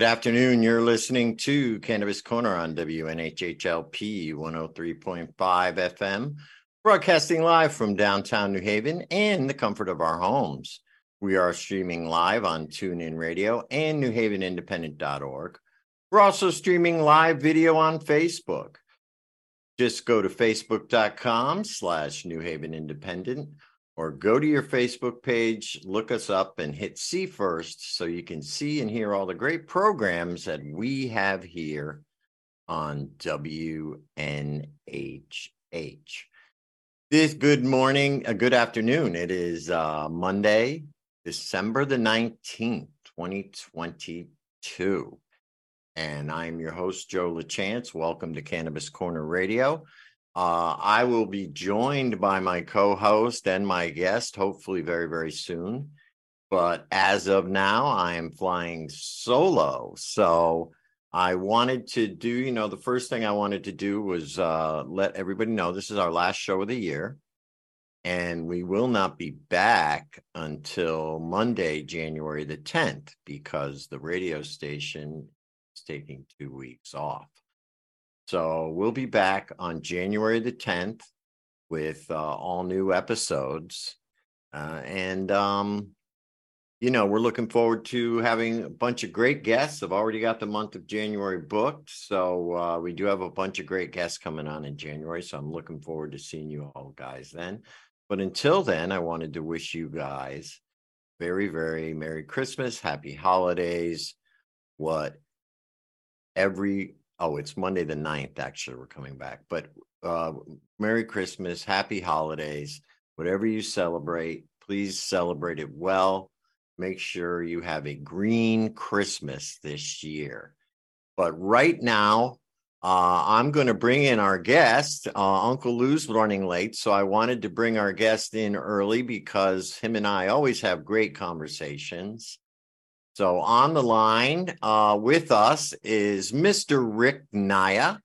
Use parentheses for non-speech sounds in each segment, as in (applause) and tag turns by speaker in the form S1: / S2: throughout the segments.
S1: good afternoon. You're listening to Cannabis Corner on WNHHLP 103.5 FM, broadcasting live from downtown New Haven and the comfort of our homes. We are streaming live on TuneIn Radio and NewHavenIndependent.org. We're also streaming live video on Facebook. Just go to facebook.com slash New Haven Independent or go to your Facebook page, look us up, and hit see first so you can see and hear all the great programs that we have here on WNHH. This good morning, a good afternoon. It is uh, Monday, December the 19th, 2022. And I'm your host, Joe LaChance. Welcome to Cannabis Corner Radio. Uh, I will be joined by my co host and my guest, hopefully, very, very soon. But as of now, I am flying solo. So I wanted to do, you know, the first thing I wanted to do was uh, let everybody know this is our last show of the year. And we will not be back until Monday, January the 10th, because the radio station is taking two weeks off. So we'll be back on January the 10th with uh, all new episodes. Uh, and, um, you know, we're looking forward to having a bunch of great guests. I've already got the month of January booked. So uh, we do have a bunch of great guests coming on in January. So I'm looking forward to seeing you all guys then. But until then, I wanted to wish you guys very, very Merry Christmas, Happy Holidays, what every oh it's monday the 9th actually we're coming back but uh merry christmas happy holidays whatever you celebrate please celebrate it well. Make sure you have a green christmas this year. But right now uh, i'm going to bring in our guest. Uh, uncle lou's running late so i wanted to bring our guest in early because him and i always have great conversations so on the line uh, with us is Mr. Rick Naya.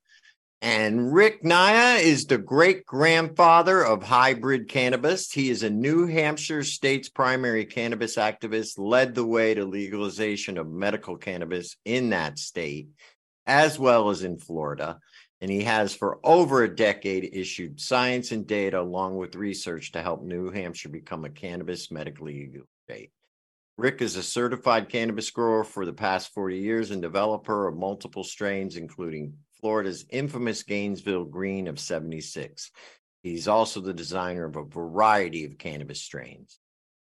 S1: And Rick Naya is the great grandfather of hybrid cannabis. He is a New Hampshire state's primary cannabis activist, led the way to legalization of medical cannabis in that state, as well as in Florida. And he has for over a decade issued science and data along with research to help New Hampshire become a cannabis medically legal state. Rick is a certified cannabis grower for the past 40 years and developer of multiple strains, including Florida's infamous Gainesville Green of 76. He's also the designer of a variety of cannabis strains.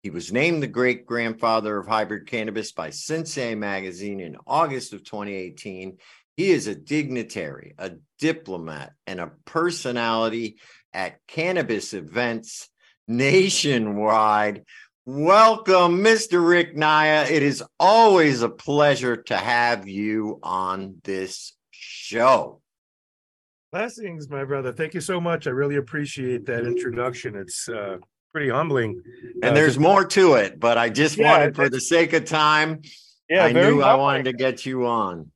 S1: He was named the great grandfather of hybrid cannabis by Sensi magazine in August of 2018. He is a dignitary, a diplomat, and a personality at cannabis events nationwide. Welcome, Mr. Rick Naya. It is always a pleasure to have you on this show.
S2: Blessings, my brother. Thank you so much. I really appreciate that introduction. It's uh, pretty humbling.
S1: And
S2: Uh,
S1: there's more to it, but I just
S2: Yeah,
S1: wanted, for the sake of time,
S2: yeah,
S1: I knew I wanted to get you on.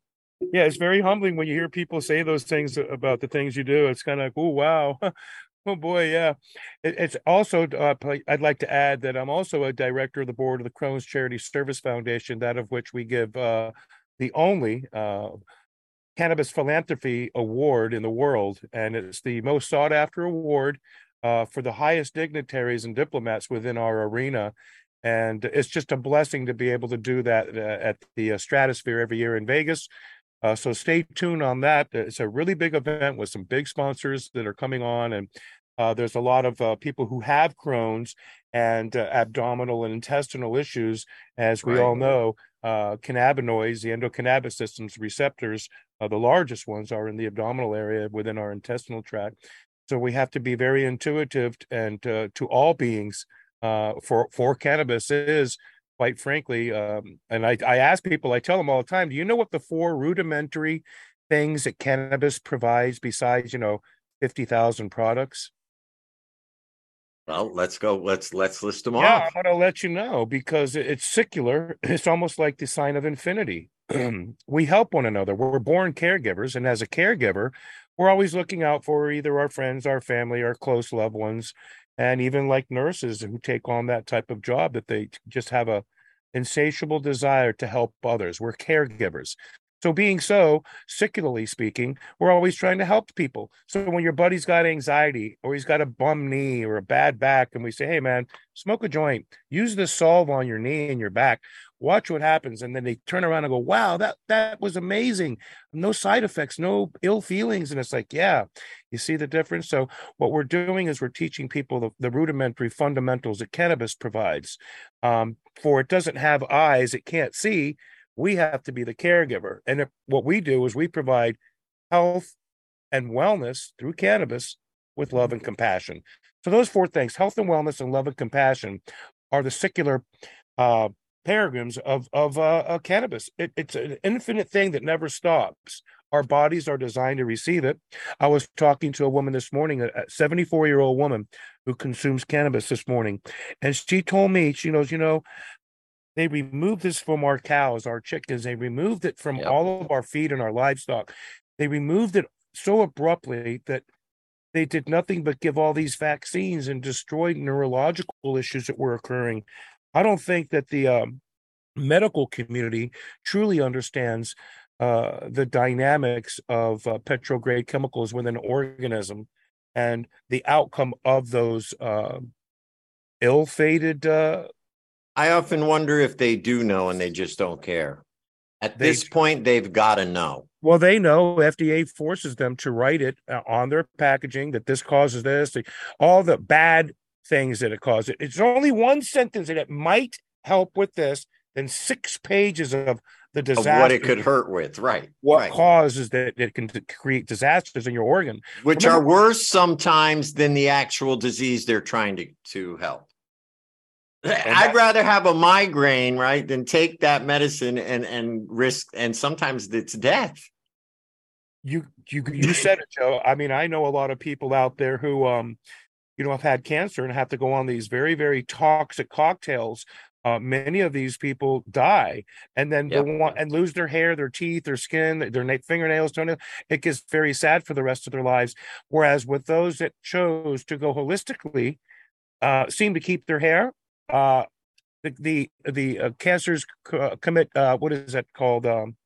S2: Yeah, it's very humbling when you hear people say those things about the things you do. It's kind of like, oh wow, (laughs) oh boy, yeah. It, it's also uh, I'd like to add that I'm also a director of the board of the Crohn's Charity Service Foundation, that of which we give uh, the only uh, cannabis philanthropy award in the world, and it's the most sought after award uh, for the highest dignitaries and diplomats within our arena. And it's just a blessing to be able to do that uh, at the uh, Stratosphere every year in Vegas. Uh, so stay tuned on that. It's a really big event with some big sponsors that are coming on, and uh, there's a lot of uh, people who have Crohn's and uh, abdominal and intestinal issues. As we
S1: Right.
S2: all know, uh, cannabinoids, the endocannabis system's receptors, uh, the largest ones are in the abdominal area within our intestinal tract. So we have to be very intuitive and uh, to all beings. Uh, for for cannabis is quite frankly, um, and I, I ask people, I tell them all the time, do you know what the four rudimentary things that cannabis provides besides, you know, 50,000 products?
S1: Well, let's go. Let's let's list them all.
S2: Yeah,
S1: off.
S2: I'm to let you know because it's secular. (laughs) It's almost like the sign of infinity. (clears throat) we help one another. We're born caregivers. And as a caregiver, we're always looking out for either our friends, our family, our close loved ones, and even like nurses who take on that type of job that they just have a insatiable desire to help others. We're caregivers. So, being so, secularly speaking, we're always trying to help people. So, when your buddy's got anxiety or he's got a bum knee or a bad back, and we say, Hey, man, smoke a joint, use this salve on your knee and your back, watch what happens. And then they turn around and go, Wow, that, that was amazing. No side effects, no ill feelings. And it's like, Yeah, you see the difference? So, what we're doing is we're teaching people the, the rudimentary fundamentals that cannabis provides. Um, for it doesn't have eyes, it can't see we have to be the caregiver. And if, what we do is we provide health and wellness through cannabis with love and compassion. So those four things, health and wellness and love and compassion, are the secular uh, paradigms of of uh, uh, cannabis. It, it's an infinite thing that never stops. Our bodies are designed to receive it. I was talking to a woman this morning, a 74 year old woman who consumes cannabis this morning, and she told me, she knows, you know, they removed this from our cows, our chickens. They removed it from
S1: Yep.
S2: all of our feed and our livestock. They removed it so abruptly that they did nothing but give all these vaccines and destroyed neurological issues that were occurring. I don't think that the um, medical community truly understands uh, the dynamics of uh, petrograde chemicals within an organism and the outcome of those uh, ill-fated uh,
S1: I often wonder if they do know and they just don't care. At
S2: They-
S1: this point, they've got to know.
S2: Well, they know FDA forces them to write it uh, on their packaging that this causes this, all the bad things that it causes. It's only one sentence that it might help with this, then six pages of the
S1: Of
S2: disaster.
S1: what it could hurt with, right?
S2: What
S1: right.
S2: causes that it can create disasters in your organ.
S1: Which
S2: remember-
S1: are worse sometimes than the actual disease they're trying to, to help. I'd rather have a migraine, right, than take that medicine and and risk and sometimes it's death.
S2: You you you said it, Joe. I mean, I know a lot of people out there who um, you know, have had cancer and have to go on these very very toxic cocktails. Uh, many of these people die and then
S1: Yep.
S2: go on and lose their hair, their teeth, their skin, their na- fingernails, toenails. It gets very sad for the rest of their lives. Whereas with those that chose to go holistically, uh, seem to keep their hair. Uh, the the the uh, cancers co- commit uh, what is that called? Um,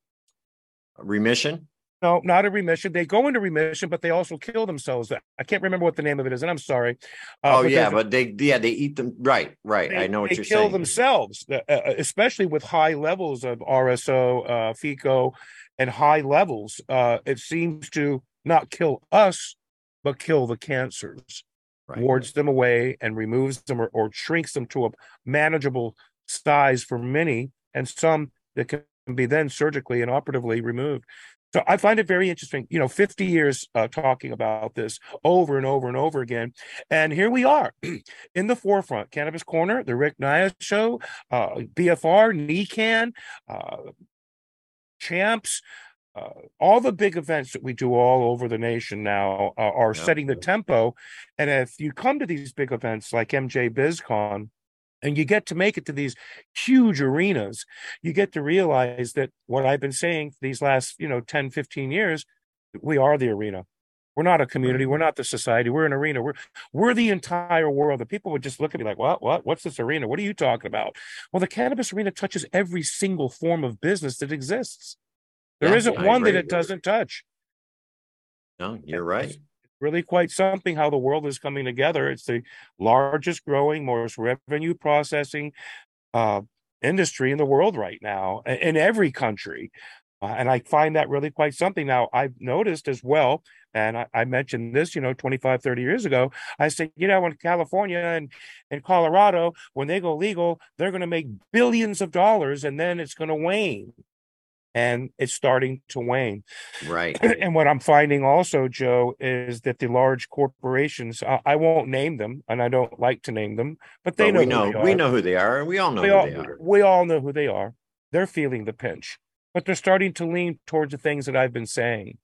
S1: Remission.
S2: No, not a remission. They go into remission, but they also kill themselves. I can't remember what the name of it is, and I'm sorry. Uh,
S1: oh yeah, but they yeah they eat them right right.
S2: they,
S1: I know what
S2: they
S1: you're
S2: kill
S1: saying.
S2: themselves, uh, uh, especially with high levels of RSO, uh, FECO, and high levels. Uh, it seems to not kill us, but kill the cancers,
S1: Right.
S2: wards them away, and removes them or, or shrinks them to a manageable size for many, and some that can be then surgically and operatively removed. So I find it very interesting. You know, 50 years uh, talking about this over and over and over again, and here we are (clears throat) in the forefront. Cannabis Corner, the Rick Naya Show, uh, BFR, NECANN, uh, Champs, uh, all the big events that we do all over the nation now uh, are
S1: Yeah.
S2: setting the tempo. And if you come to these big events like MJ BizCon, and you get to make it to these huge arenas, you get to realize that what I've been saying these last, you know, 10, 15 years, we are the arena. We're not a community. We're not the society. We're an arena. We're we're the entire world. The people would just look at me like, "What? What? What's this arena? What are you talking about?" Well, the cannabis arena touches every single form of business that exists. There
S1: Yeah,
S2: isn't
S1: I
S2: one that it doesn't touch.
S1: No, you're right.
S2: Really quite something how the world is coming together. It's the largest growing, most revenue processing uh, industry in the world right now, in every country. Uh, and I find that really quite something. Now, I've noticed as well, and I, I mentioned this, you know, 25, 30 years ago. I said, you know, in California and, and Colorado, when they go legal, they're going to make billions of dollars and then it's going to wane. And it's starting to wane. (clears throat)
S1: Right.
S2: and what I'm finding also, Joe, is that the large corporations, I, I won't name them, and I don't like to name them, but they
S1: But
S2: know
S1: we
S2: who
S1: know
S2: they
S1: we
S2: are.
S1: know who they are, and we all know
S2: we
S1: who
S2: all,
S1: they are.
S2: we all know who they are. They're feeling the pinch. but they're starting to lean towards the things that I've been saying.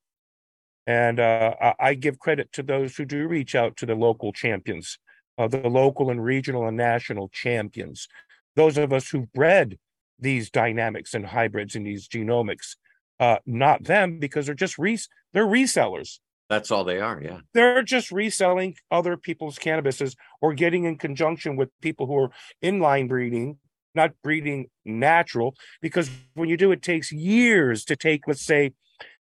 S2: And uh, I give credit to those who do reach out to the local champions, uh, the local and regional and national champions, those of us who've bred these dynamics and hybrids and these genomics. Uh, not them because they're just res- they're resellers.
S1: That's all they are. Yeah.
S2: They're just reselling other people's cannabises or getting in conjunction with people who are inline breeding, not breeding natural. Because when you do, it takes years to take, let's say,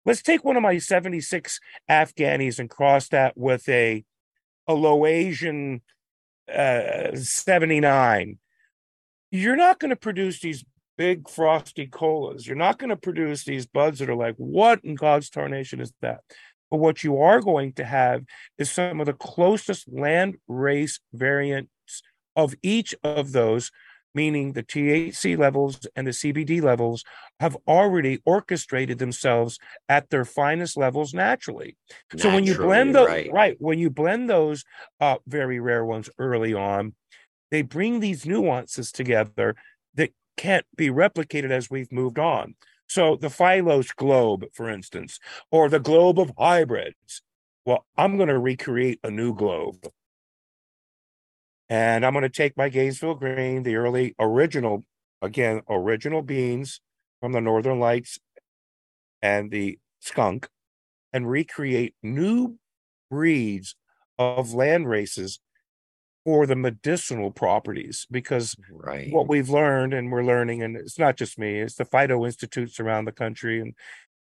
S2: let's take one of my 76 Afghanis and cross that with a, a low Asian uh, 79. You're not going to produce these big frosty colas. You're not going to produce these buds that are like, what in God's tarnation is that? But what you are going to have is some of the closest land race variants of each of those, meaning the THC levels and the CBD levels have already orchestrated themselves at their finest levels naturally. naturally so when you blend those, right. right, when you blend those uh, very rare ones early on, they bring these nuances together can't be replicated as we've moved on. So the Phylos globe, for instance, or the globe of hybrids. Well, I'm going to recreate a new globe. And I'm going to take my Gainesville green, the early original, again, original beans from the Northern Lights and the skunk, and recreate new breeds of land races for the medicinal properties because
S1: right.
S2: what we've learned and we're learning and it's not just me it's the phyto institutes around the country and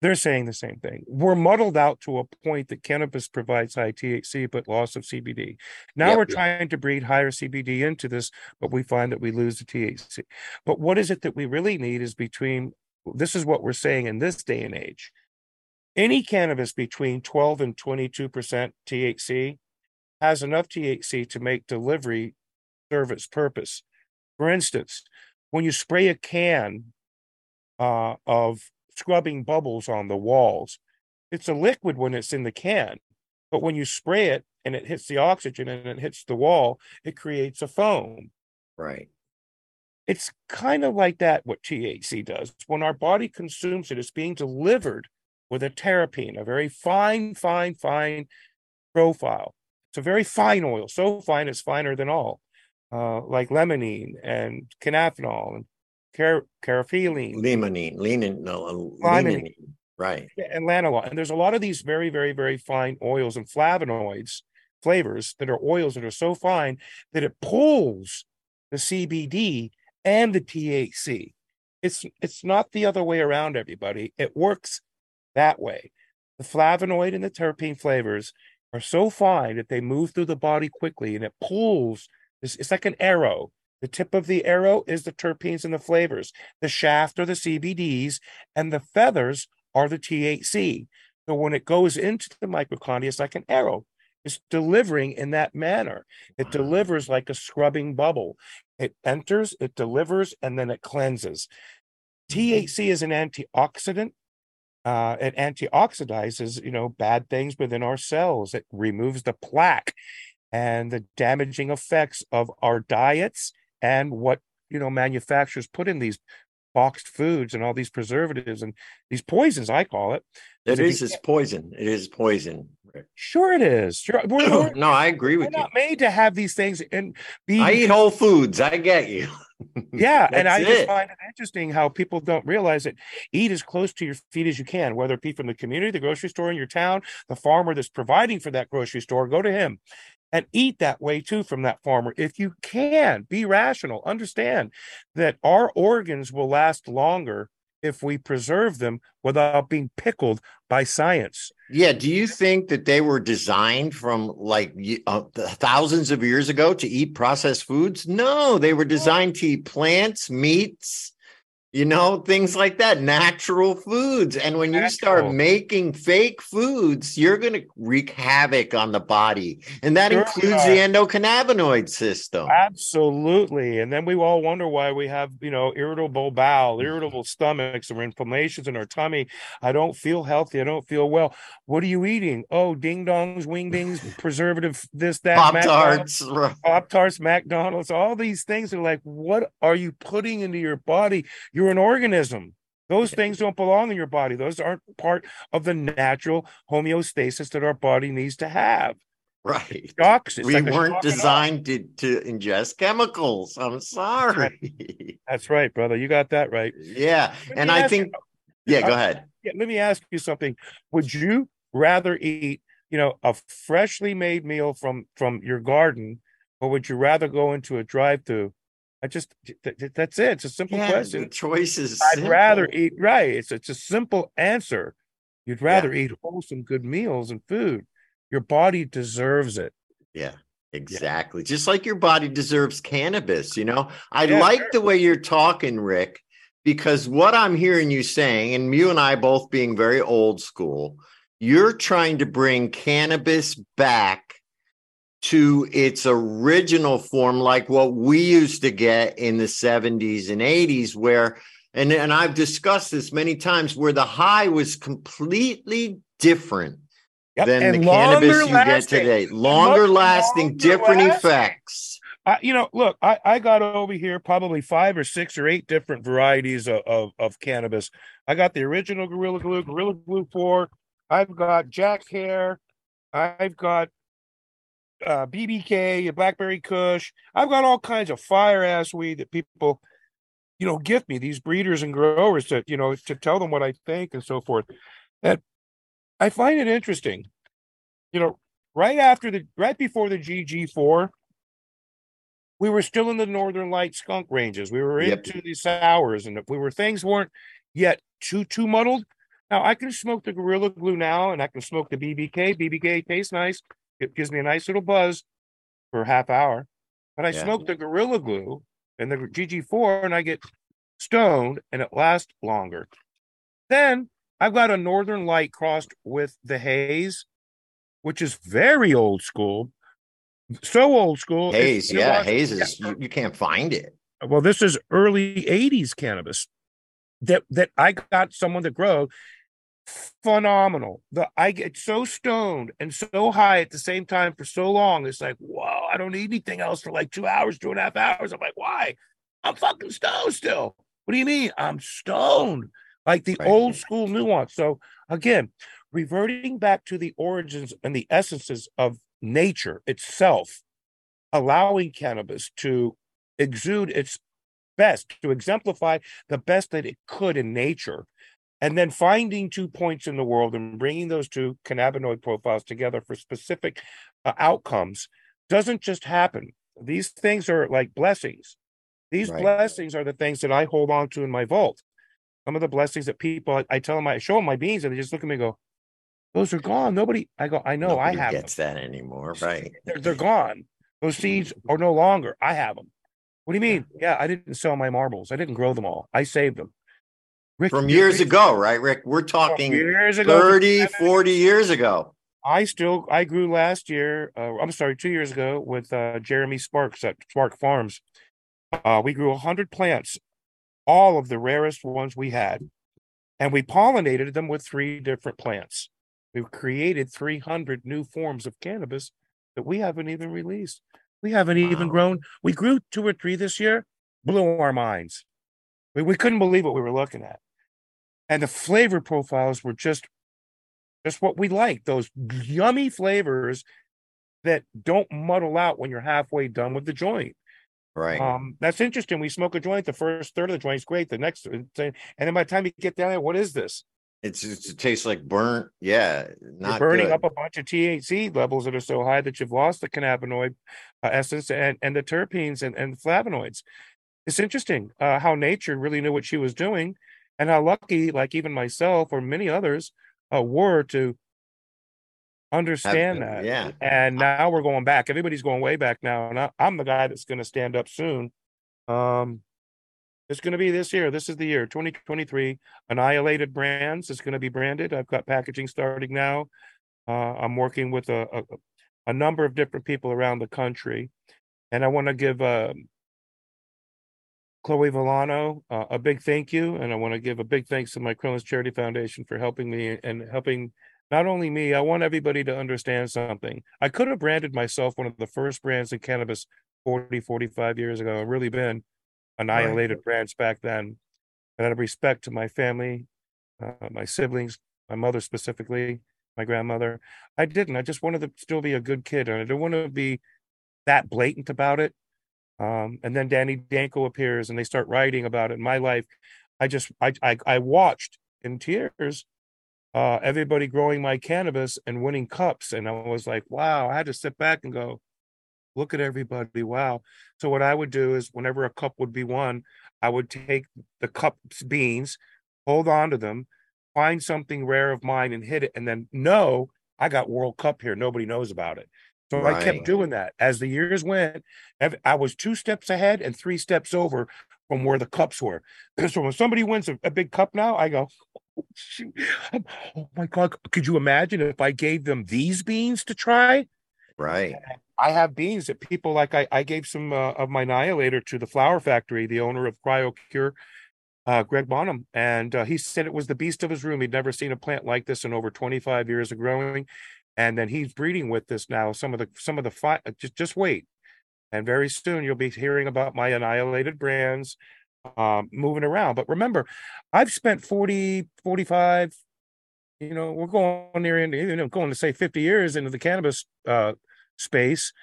S2: they're saying the same thing we're muddled out to a point that cannabis provides high thc but loss of cbd now yep. we're trying to breed higher cbd into this but we find that we lose the thc but what is it that we really need is between this is what we're saying in this day and age any cannabis between 12 and 22 percent thc has enough THC to make delivery serve its purpose. For instance, when you spray a can uh, of scrubbing bubbles on the walls, it's a liquid when it's in the can. But when you spray it and it hits the oxygen and it hits the wall, it creates a foam.
S1: Right.
S2: It's kind of like that, what THC does. When our body consumes it, it's being delivered with a terpene, a very fine, fine, fine profile. It's a very fine oil, so fine it's finer than all, uh, like limonene and cannabinol and car- caraphenone.
S1: Limonene, no, limonene. Right.
S2: And lanolin. And there's a lot of these very, very, very fine oils and flavonoids, flavors that are oils that are so fine that it pulls the CBD and the THC. It's it's not the other way around, everybody. It works that way. The flavonoid and the terpene flavors are so fine that they move through the body quickly and it pulls. It's, it's like an arrow. The tip of the arrow is the terpenes and the flavors. The shaft are the CBDs, and the feathers are the THC. So when it goes into the mitochondria, it's like an arrow. It's delivering in that manner. It delivers like a scrubbing bubble. It enters, it delivers, and then it cleanses. Mm-hmm. THC is an antioxidant uh, it antioxidizes, you know, bad things within our cells. It removes the plaque and the damaging effects of our diets and what you know manufacturers put in these boxed foods and all these preservatives and these poisons. I call it.
S1: It is. It's poison. It is poison.
S2: Sure, it is. Sure.
S1: We're, (clears throat) we're, no, I agree with
S2: we're
S1: you.
S2: Not made to have these things and be.
S1: I eat whole foods. I get you. (laughs)
S2: yeah, and I it. just find it interesting how people don't realize it. Eat as close to your feet as you can, whether it be from the community, the grocery store in your town, the farmer that's providing for that grocery store. Go to him and eat that way too from that farmer if you can. Be rational. Understand that our organs will last longer if we preserve them without being pickled by science.
S1: Yeah. Do you think that they were designed from like uh, thousands of years ago to eat processed foods? No, they were designed to eat plants, meats, you know things like that natural foods. And when you start making fake foods you're going to wreak havoc on the body. And that sure includes the endocannabinoid system.
S2: Absolutely. And then we all wonder why we have you know irritable bowel irritable stomachs or inflammations in our tummy. I don't feel healthy. I don't feel well. What are you eating? Oh ding dongs wing dings (laughs) preservative this that
S1: pop tarts.
S2: Pop tarts mcdonald's all these things. Are like what are you putting into your body? You're you're an organism. Those things don't belong in your body. Those aren't part of the natural homeostasis that our body needs to have.
S1: Right.
S2: Shocks. It's
S1: we
S2: like
S1: weren't
S2: shock and awe.
S1: designed to, to ingest chemicals. I'm sorry. (laughs)
S2: That's right, brother. You got that right.
S1: yeah.
S2: Let
S1: And I
S2: ask you-
S1: think, yeah, go ahead.
S2: Yeah, let me ask you something. Would you rather eat, you know, a freshly made meal from from your garden, or would you rather go into a drive-through? I just th- th- that's it. It's a simple
S1: Yeah,
S2: question.
S1: choice is
S2: I'd rather eat right. It's it's a simple answer. You'd rather eat wholesome, good meals and food. Your body deserves it.
S1: Yeah, exactly. Just like your body deserves cannabis, you know. I
S2: Yeah,
S1: like
S2: sure.
S1: the way you're talking, Rick, because what I'm hearing you saying, and you and I both being very old school, you're trying to bring cannabis back to its original form, like what we used to get in the 70s and 80s, where and, and I've discussed this many times where the high was completely different
S2: Yep.
S1: than
S2: and
S1: the cannabis you get today. Longer
S2: much
S1: lasting,
S2: longer
S1: different
S2: lasting.
S1: effects.
S2: I, you know, look, I, I got over here probably five or six or eight different varieties of, of, of cannabis. I got the original Gorilla Glue, Gorilla Glue 4. I've got Jack Herer. I've got uh, BBK, Blackberry Kush. I've got all kinds of fire ass weed that people, you know, give me, these breeders and growers to, you know, to tell them what I think and so forth. That I find it interesting. You know, right after the, right before the GG4, we were still in the northern light skunk ranges. We were
S1: Yep.
S2: into the sours, and if we were things weren't yet too too muddled. Now I can smoke the Gorilla Glue now, and I can smoke the BBK. BBK tastes nice. It gives me a nice little buzz for a half hour. But I
S1: Yeah.
S2: smoke the Gorilla Glue and the GG4, and I get stoned, and it lasts longer. Then I've got a Northern Light crossed with the Haze, which is very old school. So old school.
S1: Haze, yeah, haze is you, you can't find it.
S2: well this is early 80s cannabis that that i got someone to grow phenomenal. The i get so stoned and so high at the same time for so long it's like whoa i don't need anything else for like two hours two and a half hours. I'm like why? I'm fucking stoned still. What do you mean? I'm stoned. Like the
S1: Right.
S2: old school nuance. So again reverting back to the origins and the essences of nature itself allowing cannabis to exude its best to exemplify the best that it could in nature and then finding two points in the world and bringing those two cannabinoid profiles together for specific uh, outcomes doesn't just happen these things are like blessings these
S1: Right.
S2: blessings are the things that i hold on to in my vault some of the blessings that people I, I tell them i show them my beans and they just look at me and go those are gone nobody i go i know
S1: Nobody
S2: i have them
S1: gets that anymore, right?
S2: they're, they're gone. Those seeds are no longer. I have them. What do you mean? Yeah, I didn't sell my marbles. I didn't grow them all. I saved them. Rick,
S1: From years ago, right, Rick? We're talking
S2: years ago.
S1: 30, 40 years ago.
S2: I still I grew last year. Uh, I'm sorry, two years ago with uh, Jeremy Sparks at Spark Farms. Uh, we grew hundred plants, all of the rarest ones we had, and we pollinated them with three different plants. We've created 300 new forms of cannabis that we haven't even released. We haven't even
S1: Wow.
S2: grown. We grew two or three this year, blew our minds. We, we couldn't believe what we were looking at. And the flavor profiles were just just what we like, those yummy flavors that don't muddle out when you're halfway done with the joint.
S1: Right.
S2: Um, that's interesting. We smoke a joint, the first third of the joint is great, the next, and then by the time you get down there, what is this?
S1: it's, it's it tastes like burnt. Yeah. Not
S2: You're burning
S1: good.
S2: up a bunch of THC levels that are so high that you've lost the cannabinoid uh, essence and, and the terpenes and, and flavonoids. It's interesting uh, how nature really knew what she was doing and how lucky, like even myself or many others, uh, were to understand
S1: Have-
S2: that.
S1: Yeah.
S2: And now we're going back. Everybody's going way back now. And I, I'm the guy that's going to stand up soon. Um, it's going to be this year. This is the year 2023. Annihilated Brands is going to be branded. I've got packaging starting now. Uh, I'm working with a, a a number of different people around the country, and I want to give um, Chloe Villano uh, a big thank you, and I want to give a big thanks to my Crohn's Charity Foundation for helping me and helping not only me. I want everybody to understand something. I could have branded myself one of the first brands in cannabis 40, 45 years ago. I've really been annihilated brands back then. And out of respect to my family, uh, my siblings, my mother specifically, my grandmother. I didn't. I just wanted to still be a good kid, and I didn't want to be that blatant about it. Um, and then Danny Danko appears, and they start writing about it. In my life, I just I I, I watched in tears uh, everybody growing my cannabis and winning cups, and I was like, wow. I had to sit back and go, look at everybody. Wow. So what I would do is whenever a cup would be won, I would take the cups beans, hold on to them, find something rare of mine and hit it, and then no, I got World Cup here. Nobody knows about it. So right. I kept doing that. As the years went, I was two steps ahead and three steps over from where the cups were. (clears throat) So when somebody wins a, a big cup now, I go, oh, oh, my God, could you imagine if I gave them these beans to try?
S1: Right.
S2: I have beans that people like. I, I gave some uh, of my annihilator to the flower factory, the owner of CryoCure, uh, Greg Bonham, and uh, he said it was the beast of his room. He'd never seen a plant like this in over 25 years of growing, and then he's breeding with this now. Some of the some of the fi- uh, just just wait, and very soon you'll be hearing about my annihilated brands um, moving around. But remember, I've spent 40, 45, you know, we're going near, into, you know, going to say 50 years into the cannabis uh, space,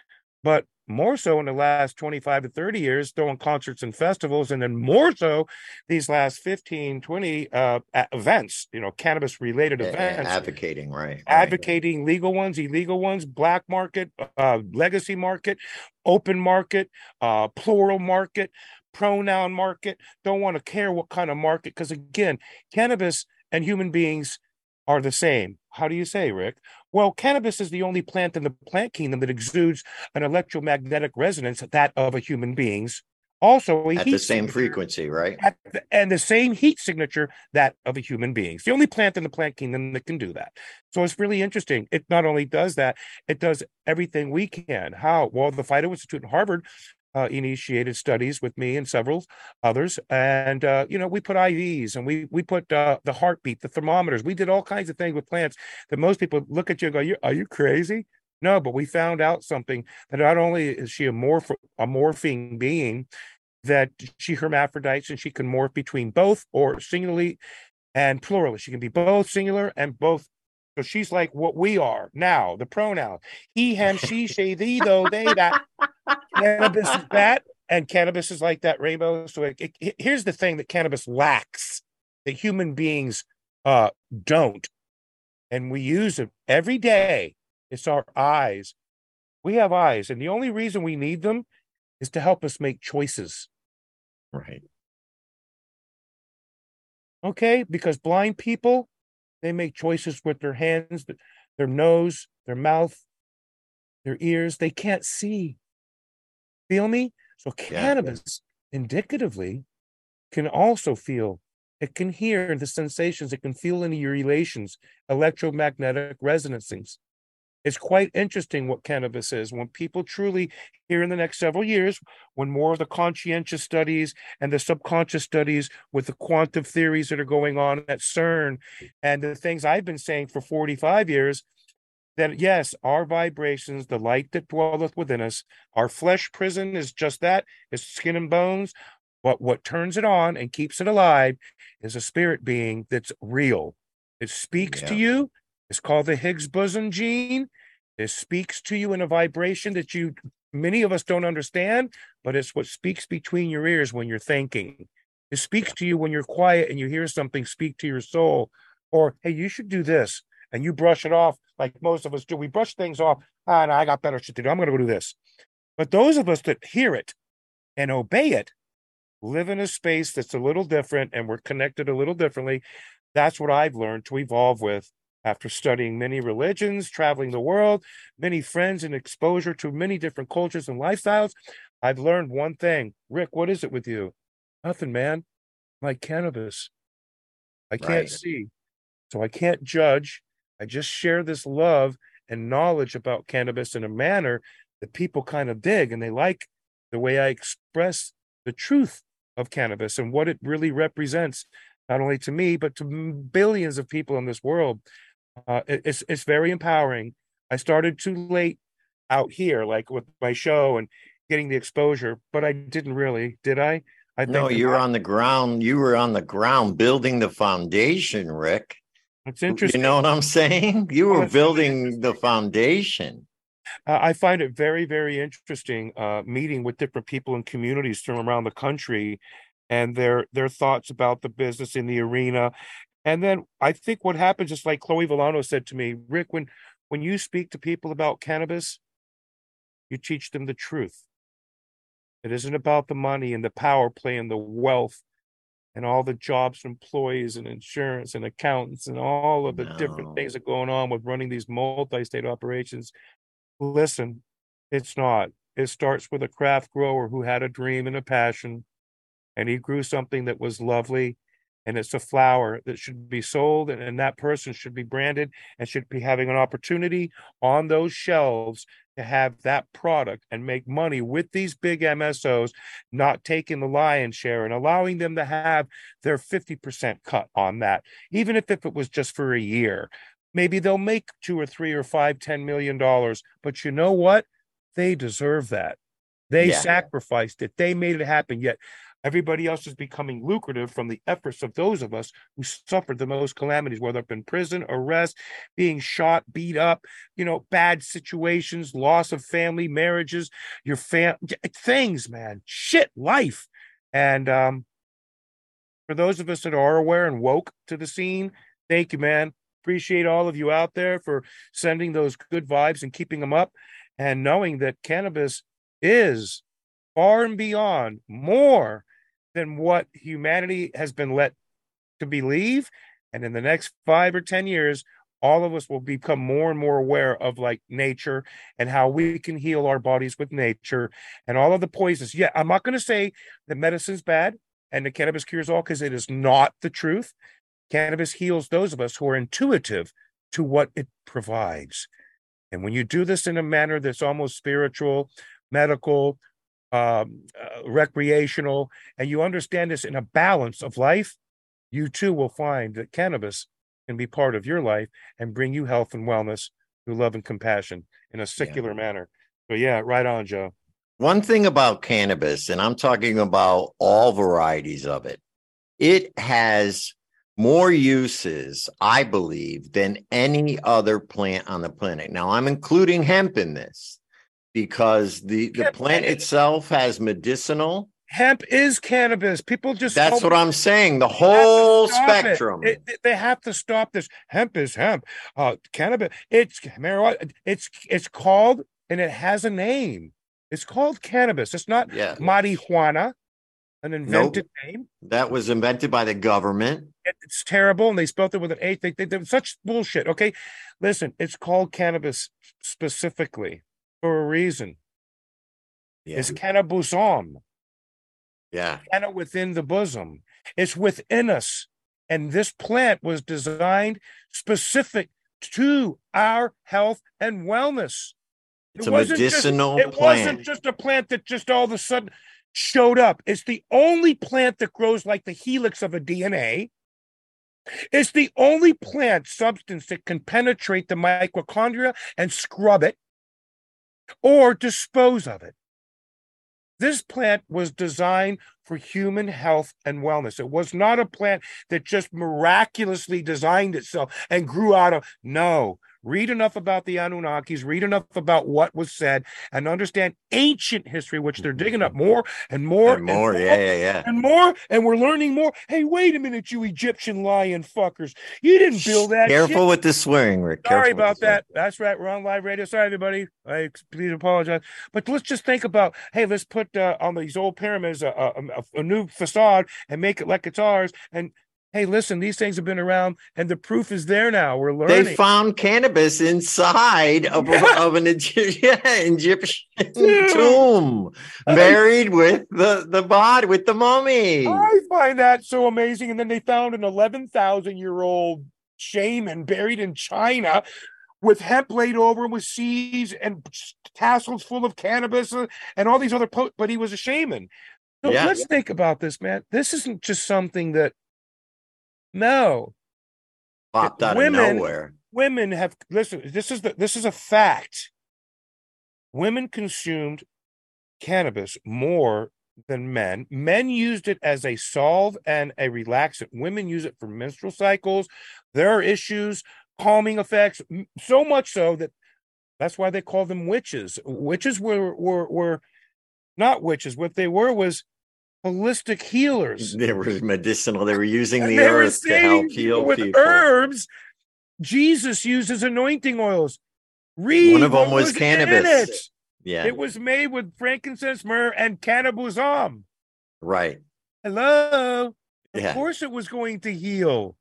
S2: but more so in the last 25 to 30 years throwing concerts and festivals and then more so these last 15 20 uh, events you know cannabis related events
S1: advocating right
S2: advocating right. legal ones illegal ones black market uh, legacy market open market uh, plural market pronoun market don't want to care what kind of market because again cannabis and human beings are the same how do you say rick well, cannabis is the only plant in the plant kingdom that exudes an electromagnetic resonance that of a human being's. Also,
S1: at the same frequency, right?
S2: The, and the same heat signature that of a human being. It's the only plant in the plant kingdom that can do that. So it's really interesting. It not only does that, it does everything we can. How? Well, the Phyto Institute in Harvard uh, initiated studies with me and several others, and uh, you know we put IVs and we we put uh, the heartbeat, the thermometers. We did all kinds of things with plants that most people look at you and go, "You are you crazy?" No, but we found out something that not only is she a morph a morphing being, that she hermaphrodites and she can morph between both or singularly and plurally. She can be both singular and both so she's like what we are now, the pronoun. He, (laughs) him, she, she, thee, though, they, that. Cannabis is that, and cannabis is like that rainbow. So it, it, here's the thing that cannabis lacks that human beings uh, don't. And we use it every day. It's our eyes. We have eyes, and the only reason we need them is to help us make choices.
S1: Right.
S2: Okay, because blind people they make choices with their hands, their nose, their mouth, their ears. They can't see. Feel me? So cannabis yeah. indicatively can also feel. It can hear the sensations. It can feel any relations, electromagnetic resonances. It's quite interesting what cannabis is. When people truly, here in the next several years, when more of the conscientious studies and the subconscious studies with the quantum theories that are going on at CERN and the things I've been saying for 45 years, that yes, our vibrations, the light that dwelleth within us, our flesh prison is just that, is skin and bones. But what turns it on and keeps it alive is a spirit being that's real. It speaks yeah. to you it's called the Higgs boson gene. It speaks to you in a vibration that you many of us don't understand, but it's what speaks between your ears when you're thinking. It speaks to you when you're quiet and you hear something speak to your soul. Or, hey, you should do this. And you brush it off like most of us do. We brush things off. Ah, no, I got better shit to do. I'm going to go do this. But those of us that hear it and obey it live in a space that's a little different and we're connected a little differently. That's what I've learned to evolve with after studying many religions, traveling the world, many friends, and exposure to many different cultures and lifestyles, I've learned one thing. Rick, what is it with you? Nothing, man. Like cannabis. I can't right. see. So I can't judge. I just share this love and knowledge about cannabis in a manner that people kind of dig and they like the way I express the truth of cannabis and what it really represents, not only to me, but to billions of people in this world. Uh, it's it's very empowering. I started too late out here, like with my show and getting the exposure, but I didn't really, did I? I
S1: No, you're
S2: that-
S1: on the ground. You were on the ground building the foundation, Rick.
S2: It's interesting.
S1: You know what I'm saying? You were building the foundation.
S2: Uh, I find it very, very interesting uh, meeting with different people in communities from around the country and their their thoughts about the business in the arena. And then I think what happens is like Chloe Villano said to me, Rick, when when you speak to people about cannabis, you teach them the truth. It isn't about the money and the power play and the wealth and all the jobs and employees and insurance and accountants and all of the different things that going on with running these multi-state operations. Listen, it's not. It starts with a craft grower who had a dream and a passion, and he grew something that was lovely. And it's a flower that should be sold, and, and that person should be branded and should be having an opportunity on those shelves to have that product and make money with these big MSOs, not taking the lion's share and allowing them to have their 50% cut on that, even if, if it was just for a year. Maybe they'll make two or three or five, ten million dollars. But you know what? They deserve that. They
S1: Yeah.
S2: sacrificed it. They made it happen. Yet everybody else is becoming lucrative from the efforts of those of us who suffered the most calamities, whether up in prison, arrest, being shot, beat up, you know, bad situations, loss of family, marriages, your fam things, man, shit, life. And um, for those of us that are aware and woke to the scene, thank you, man. Appreciate all of you out there for sending those good vibes and keeping them up and knowing that cannabis is far and beyond more than what humanity has been let to believe. And in the next five or 10 years, all of us will become more and more aware of like nature and how we can heal our bodies with nature and all of the poisons. Yeah, I'm not going to say that medicine's bad and the cannabis cures all because it is not the truth. Cannabis heals those of us who are intuitive to what it provides. And when you do this in a manner that's almost spiritual, medical, um, uh, recreational, and you understand this in a balance of life, you too will find that cannabis can be part of your life and bring you health and wellness through love and compassion in a secular manner. So, yeah, right on, Joe.
S1: One thing about cannabis, and I'm talking about all varieties of it, it has more uses, I believe, than any other plant on the planet. Now, I'm including hemp in this because the, the
S2: Hemp-
S1: plant itself has medicinal.
S2: Hemp is cannabis. People just
S1: That's what I'm saying. The
S2: They have to
S1: whole spectrum.
S2: It- it- they have to stop this. Hemp is hemp. Uh, cannabis. It's marijuana. It's it's called and it has a name. It's called cannabis. It's not
S1: yeah.
S2: marijuana, an invented name.
S1: That was invented by the government.
S2: It- It's terrible, and they spelled it with an H. They, they, they such bullshit. Okay, listen. It's called cannabis specifically for a reason.
S1: Yeah.
S2: It's cannabisum.
S1: yeah.
S2: Canna within the bosom. It's within us. And this plant was designed specific to our health and wellness.
S1: It's
S2: It
S1: a
S2: wasn't just-
S1: medicinal
S2: It
S1: plant.
S2: wasn't just a plant that just all of a sudden showed up. It's the only plant that grows like the helix of a DNA. It's the only plant substance that can penetrate the mitochondria and scrub it or dispose of it. This plant was designed for human health and wellness. It was not a plant that just miraculously designed itself and grew out of. No, read enough about the Anunnakis, read enough about what was said, and understand ancient history, which they're digging up more and more
S1: And more. Yeah, yeah, yeah.
S2: and more, and we're learning more. Hey, wait a minute, you Egyptian lion fuckers! You didn't build that.
S1: Careful
S2: shit.
S1: with the swearing, Rick.
S2: Sorry
S1: Careful with
S2: about
S1: the swearing.
S2: that. That's right. We're on live radio. Sorry, everybody. I please apologize. But let's just think about. Hey, let's put uh, on these old pyramids a, a, a, a new facade and make it like it's ours. And hey, listen, these things have been around, and the proof is there now. We're learning.
S1: They found cannabis inside of, a- of an Egy- (laughs) yeah, Egyptian (laughs)
S2: Yeah.
S1: tomb, buried with the, the body, with the mummy.
S2: I find that so amazing. And then they found an 11,000 year old shaman buried in China with hemp laid over him with seeds and tassels full of cannabis and all these other, po- but he was a shaman. So
S1: Yeah.
S2: let's think about this, man. This isn't just something that, no,
S1: Popped out
S2: women-
S1: of nowhere.
S2: women have listen this is the this is a fact women consumed cannabis more than men. Men used it as a solve and a relaxant. Women use it for menstrual cycles. There are issues, calming effects, so much so that that's why they call them witches. Witches were were were not witches. What they were was holistic healers. (laughs)
S1: They were medicinal. They were using the earth to help heal
S2: with
S1: people.
S2: herbs. Jesus uses anointing oils. Read
S1: One of them was
S2: was
S1: cannabis.
S2: it.
S1: Yeah,
S2: It was made with frankincense, myrrh, and cannabuzam.
S1: right.
S2: Hello. Of
S1: Yeah,
S2: course, it was going to heal.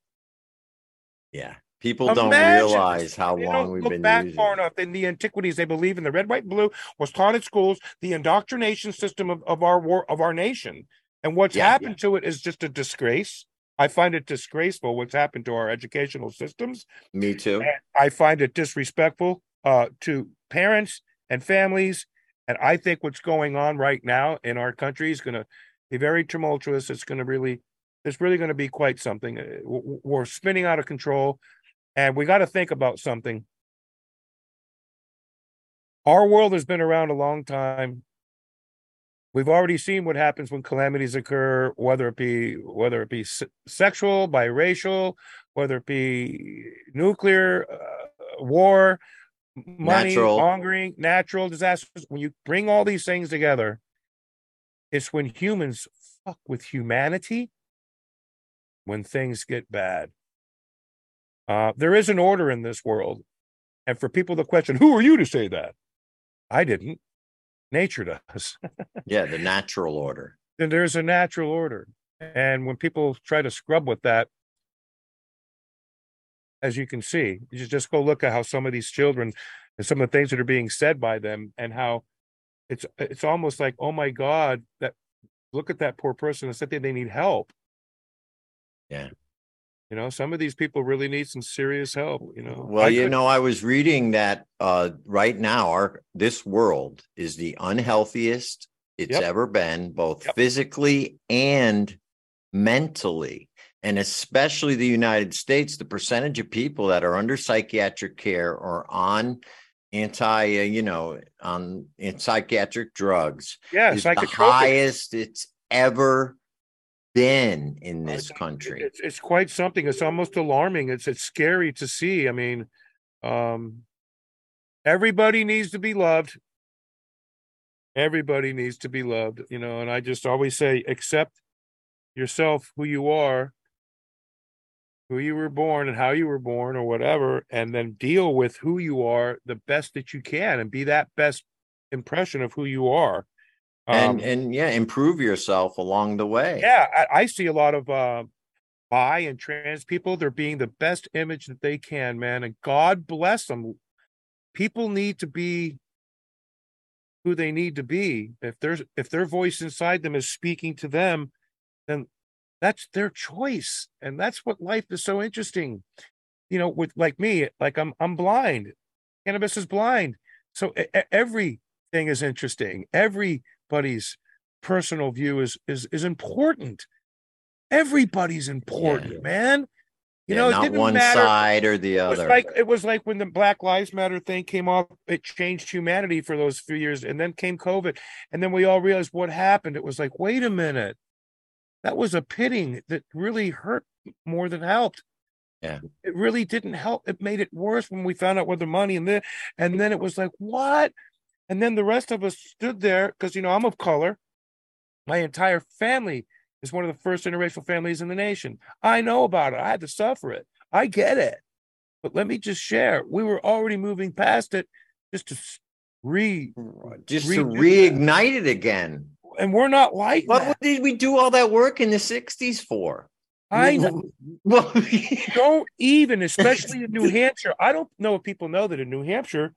S1: yeah. People don't
S2: Imagine
S1: realize how
S2: They
S1: long
S2: don't
S1: we've
S2: look
S1: been
S2: back
S1: using.
S2: far enough. In the antiquities, they believe in the red, white, and blue was taught at schools. The indoctrination system of, of our war of our nation, and what's
S1: Yeah,
S2: happened to it is just a disgrace. I find it disgraceful what's happened to our educational systems.
S1: Me too.
S2: And I find it disrespectful uh, to parents and families. And I think what's going on right now in our country is going to be very tumultuous. It's going to really, it's really going to be quite something. Uh, We're spinning out of control, and we got to think about something. Our world has been around a long time. We've already seen what happens when calamities occur, whether it be whether it be se- sexual, biracial, whether it be nuclear uh, war, money
S1: Natural.
S2: mongering, natural disasters. When you bring all these things together, it's when humans fuck with humanity when things get bad. Uh, there is an order in this world. And for people to question, who are you to say that? I didn't. Nature does. (laughs)
S1: Yeah, the natural order.
S2: then there's a natural order. And when people try to scrub with that, as you can see, you just- just go look at how some of these children and some of the things that are being said by them and how it's it's almost like, oh my God, that look at that poor person and said they need help.
S1: Yeah.
S2: You know, some of these people really need some serious help, you know.
S1: Well,
S2: I
S1: you
S2: could-
S1: know, I was reading that uh, right now, our this world is the unhealthiest it's
S2: Yep.
S1: ever been, both
S2: Yep.
S1: physically and mentally. And especially the United States, the percentage of people that are under psychiatric care or on anti, uh, you know, on in psychiatric drugs
S2: yeah,
S1: is the highest it's ever been in this country.
S2: It's it's quite something. It's almost alarming. It's it's scary to see. I mean, um, everybody needs to be loved. Everybody needs to be loved, you know. And I just always say, accept yourself, who you are, who you were born, and how you were born, or whatever, and then deal with who you are the best that you can, and be that best impression of who you are.
S1: And
S2: Um,
S1: and yeah, improve yourself along the way.
S2: yeah I, I see a lot of uh bi and trans people they're being the best image that they can man and god bless them people need to be who they need to be. If there's if their voice inside them is speaking to them then that's their choice and that's what life is so interesting. You know with like me like i'm i'm blind. Cannabis is blind. So everything is interesting everybody's personal view is is is important everybody's important
S1: Yeah.
S2: man you
S1: Yeah,
S2: know it
S1: not
S2: didn't
S1: one
S2: matter
S1: side or the
S2: it was
S1: other.
S2: like it was like when the Black Lives Matter thing came off, it changed humanity for those few years, and then came COVID, and then we all realized what happened. It was like, wait a minute, that was a pitting that really hurt more than helped.
S1: Yeah.
S2: it really didn't help. It made it worse when we found out where the money and then, and then it was like, what? And then the rest of us stood there because you know I'm of color. My entire family is one of the first interracial families in the nation. I know about it. I had to suffer it. I get it. But let me just share. We were already moving past it just to re
S1: just to
S2: redo that.
S1: reignite it again.
S2: and we're not like
S1: What did we do all that work in the 60s for?
S2: I know. (laughs)
S1: Well, (laughs)
S2: don't even, especially in New Hampshire. I don't know if people know that in New Hampshire,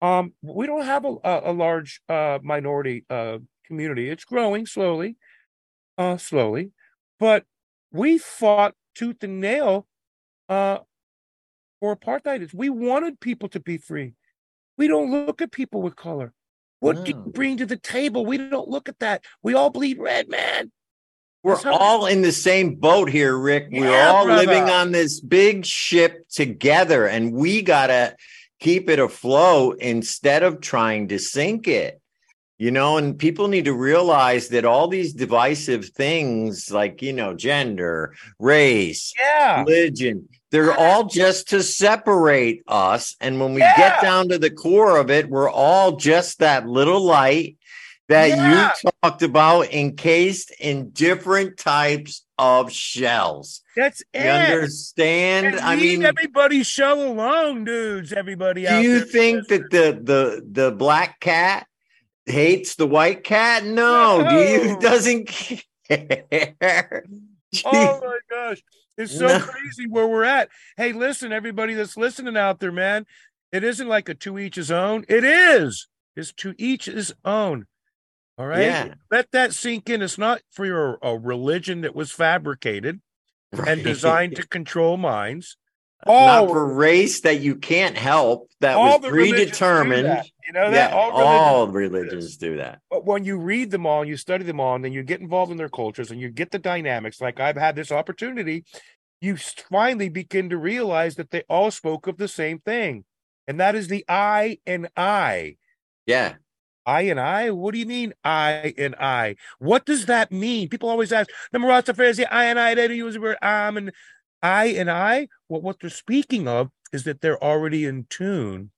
S2: um, we don't have a, a, a large uh, minority uh, community. It's growing slowly, uh, slowly, but we fought tooth and nail uh, for apartheid. We wanted people to be free. We don't look at people with color. What do you bring to the table? We don't look at that. We all bleed red, man.
S1: we're all in the same boat here, Rick. We're
S2: Yeah,
S1: all living on this big ship together, and we got to keep it afloat instead of trying to sink it. You know, and people need to realize that all these divisive things like, you know, gender, race,
S2: Yeah.
S1: religion, they're all just to separate us. And when we
S2: Yeah.
S1: get down to the core of it, we're all just that little light that
S2: Yeah.
S1: you talked about encased in different types of shells.
S2: That's
S1: You
S2: it.
S1: understand?
S2: And
S1: I mean,
S2: everybody shell alone, dudes. Everybody out.
S1: do
S2: you
S1: think that the the the black cat hates the white cat? No, do you (laughs) doesn't care. (laughs)
S2: Oh my gosh. It's so
S1: No.
S2: crazy where we're at. Hey, listen, everybody that's listening out there, man. It isn't like a to each his own. It is. It's to each his own. All right.
S1: Yeah.
S2: Let that sink in. It's not for your a religion that was fabricated (laughs) and designed to control minds.
S1: not
S2: All
S1: for race that you can't help that
S2: all
S1: was
S2: do
S1: predetermined.
S2: that. You know that
S1: Yeah,
S2: all
S1: all,
S2: religions do
S1: religions do that.
S2: But when you read them all and you study them all, and then you get involved in their cultures and you get the dynamics, like I've had this opportunity, you finally begin to realize that they all spoke of the same thing. And that is the I and I.
S1: Yeah.
S2: I and I? What do you mean I and I? What does that mean? People always ask, the Rastafari say I and I, they don't use the word I'm and I and I. Well, what they're speaking of is that they're already in tune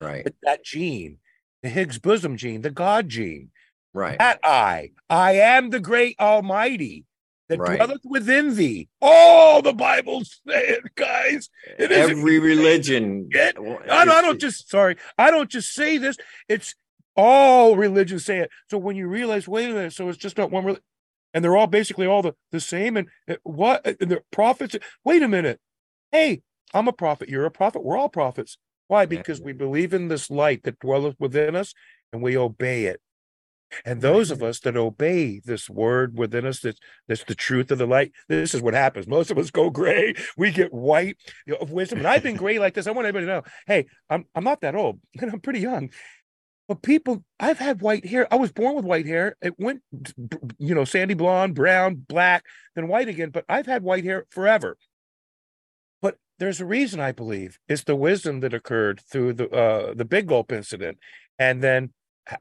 S1: Right.
S2: with that gene, the Higgs boson gene, the God gene.
S1: Right.
S2: that I, I am the great Almighty that
S1: Right.
S2: dwelleth within thee. Oh, the Bible's saying, guys. It isn't
S1: Every religion.
S2: Get- I, don't- I don't just sorry, I don't just say this. It's all religions say it. So when you realize, wait a minute, so it's just not one religion, and they're all basically all the the same. And what and the prophets? Wait a minute. Hey, I'm a prophet. You're a prophet. We're all prophets. Why? Because we believe in this light that dwelleth within us, and we obey it. And those of mm-hmm. us that obey this word within us, that's that's the truth of the light. This is what happens. Most of us go gray. We get white of wisdom. And I've been gray like this. I want everybody to know. Hey, I'm I'm not that old. (laughs) and I'm pretty young. But people, I've had white hair. I was born with white hair. It went, you know, sandy blonde, brown, black, then white again. But I've had white hair forever. But there's a reason I believe it's the wisdom that occurred through the uh, the Big Gulp incident, and then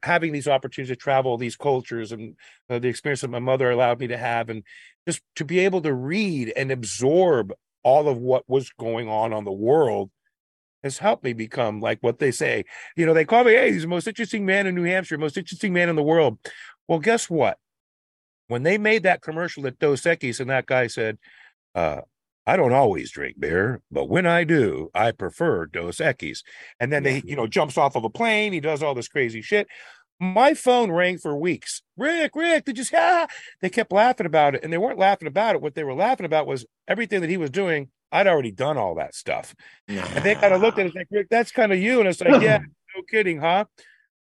S2: having these opportunities to travel these cultures and uh, the experience that my mother allowed me to have, and just to be able to read and absorb all of what was going on on the world has helped me become like what they say. You know, they call me, hey, he's the most interesting man in New Hampshire, most interesting man in the world. Well, guess what? When they made that commercial at Dos Equis, and that guy said, uh, I don't always drink beer, but when I do, I prefer Dos Equis. And then they, you know, jumps off of a plane. He does all this crazy shit. My phone rang for weeks. Rick, Rick, they just see? Ah! They kept laughing about it, and they weren't laughing about it. What they were laughing about was everything that he was doing. I'd already done all that stuff. And they kind of looked at it like, Rick, that's kind of you. And it's like, yeah, (laughs) no kidding, huh?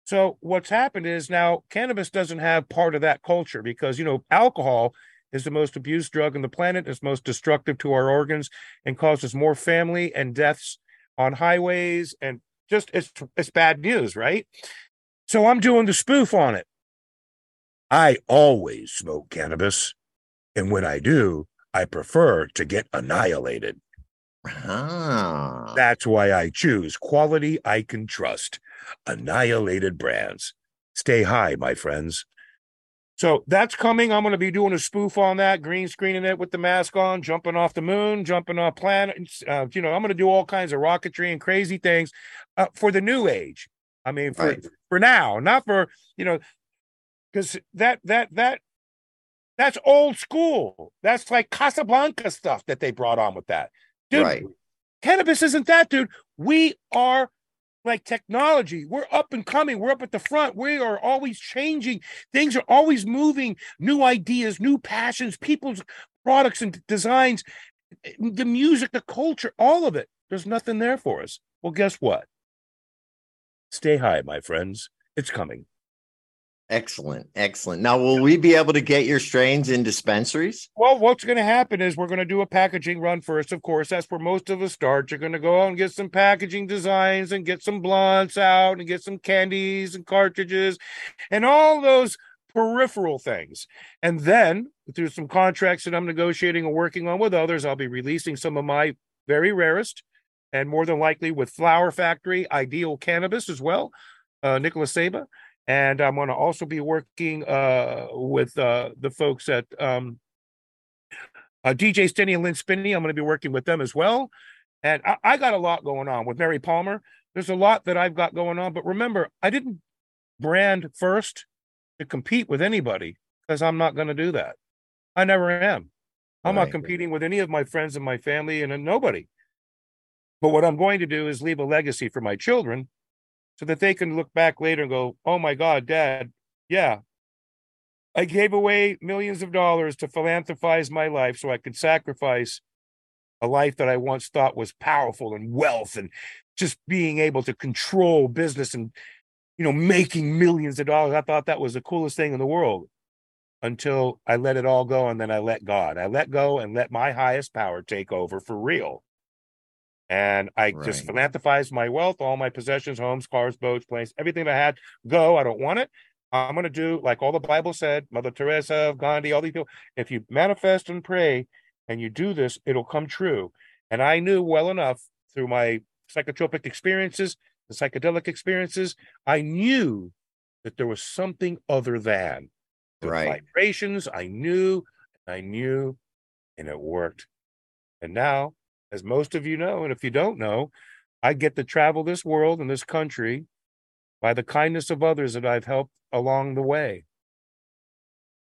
S2: So what's happened is now cannabis doesn't have part of that culture because, you know, alcohol is the most abused drug on the planet. It's most destructive to our organs and causes more family and deaths on highways. And just it's it's bad news, right? So I'm doing the spoof on it. I always smoke cannabis. And when I do, I prefer to get annihilated.
S1: Ah.
S2: That's why I choose quality I can trust. Annihilated brands. Stay high, my friends. So that's coming. I'm going to be doing a spoof on that, green screening it with the mask on, jumping off the moon, jumping off planets. Uh, you know, I'm going to do all kinds of rocketry and crazy things uh, for the new age. I mean, for
S1: Right.
S2: for now, not for you know, because that that that that's old school. That's like Casablanca stuff that they brought on with that. Dude,
S1: Right.
S2: cannabis isn't that, dude. We are like technology. We're up and coming. We're up at the front. We are always changing. Things are always moving. New ideas, new passions, people's products and designs, the music, the culture, all of it. There's nothing there for us. Well, guess what? Stay high, my friends. It's coming.
S1: Excellent. Excellent. Now, will we be able to get your strains in dispensaries?
S2: Well, what's going to happen is we're going to do a packaging run first. Of course, that's where most of us start. You're going to go out and get some packaging designs and get some blunts out and get some candies and cartridges and all those peripheral things. And then through some contracts that I'm negotiating and working on with others, I'll be releasing some of my very rarest and more than likely with Flower Factory, Ideal Cannabis as well, uh, Nicholas Saba. And I'm going to also be working uh, with uh, the folks at um, uh, DJ Stinny and Lynn Spinney. I'm going to be working with them as well. And I, I, got a lot going on with Mary Palmer. There's a lot that I've got going on. But remember, I didn't brand first to compete with anybody because I'm not going to do that. I never am. I'm right. not competing with any of my friends and my family and nobody. But what I'm going to do is leave a legacy for my children so that they can look back later and go, oh my God, dad, yeah, I gave away millions of dollars to philanthropize my life so I could sacrifice a life that I once thought was powerful and wealth and just being able to control business and you know making millions of dollars. I thought that was the coolest thing in the world until I let it all go and then I let God. I let go and let my highest power take over for real. And I right. just philanthropized my wealth, all my possessions, homes, cars, boats, planes, everything I had. Go. I don't want it. I'm going to do like all the Bible said, Mother Teresa, Gandhi, all these people. If you manifest and pray and you do this, it'll come true. And I knew well enough through my psychotropic experiences, the psychedelic experiences, I knew that there was something other than the right. vibrations. I knew, I knew, and it worked. And now, as most of you know, and if you don't know, I get to travel this world and this country by the kindness of others that I've helped along the way.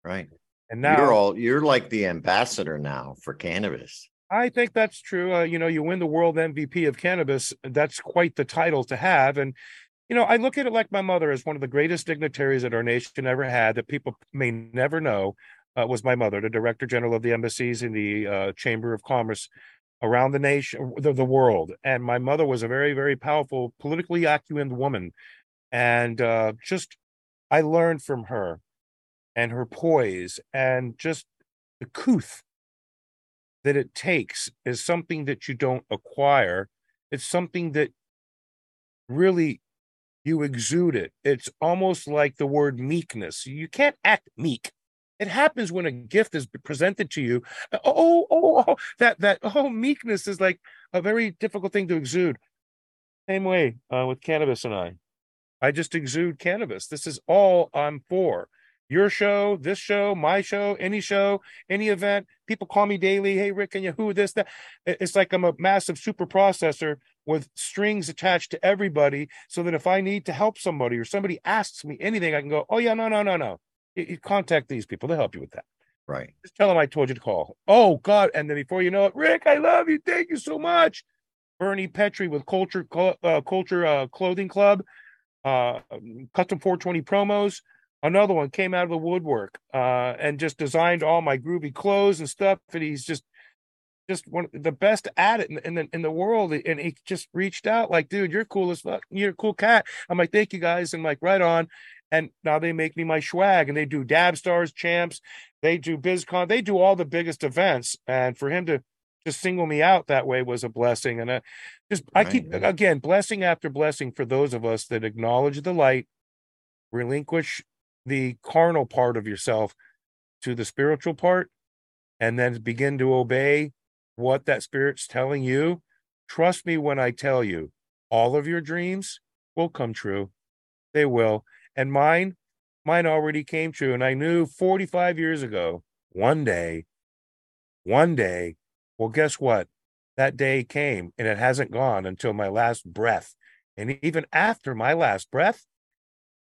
S1: Right. And now you're all you're like the ambassador now for cannabis.
S2: I think that's true. Uh, you know, you win the world MVP of cannabis. That's quite the title to have. And, you know, I look at it like my mother as one of the greatest dignitaries that our nation ever had that people may never know uh, was my mother, the director general of the embassies in the uh, Chamber of Commerce around the nation, the, the world. And my mother was a very, very powerful, politically acumen woman. And uh, just I learned from her and her poise and just the couth that it takes is something that you don't acquire. It's something that really you exude it. It's almost like the word meekness. You can't act meek. It happens when a gift is presented to you. Oh, oh, oh, that that oh meekness is like a very difficult thing to exude. Same way uh, with cannabis and I. I just exude cannabis. This is all I'm for. Your show, this show, my show, any show, any event. People call me daily. Hey, Rick, can you who this, that? It's like I'm a massive super processor with strings attached to everybody so that if I need to help somebody or somebody asks me anything, I can go, oh, yeah, no, no, no, no. You, you contact these people. They'll help you with that.
S1: Right.
S2: Just tell them I told you to call. Oh, God. And then before you know it, Rick, I love you. Thank you so much. Bernie Petrie with Culture uh, Culture uh, Clothing Club uh, custom 420 promos. Another one came out of the woodwork uh, and just designed all my groovy clothes and stuff. And he's just just one of the best at it in, in, the in the world. And he just reached out like, dude, you're cool as fuck. You're a cool cat. I'm like, thank you guys. And like, right on. And now they make me my swag and they do Dab Stars champs. They do BizCon. They do all the biggest events. And for him to just single me out that way was a blessing. And I just, right. I keep, again, blessing after blessing for those of us that acknowledge the light, relinquish the carnal part of yourself to the spiritual part, and then begin to obey what that spirit's telling you. Trust me when I tell you, all of your dreams will come true. They will. And mine, mine already came true. And I knew 45 years ago, one day, one day, well, guess what? That day came and it hasn't gone until my last breath. And even after my last breath,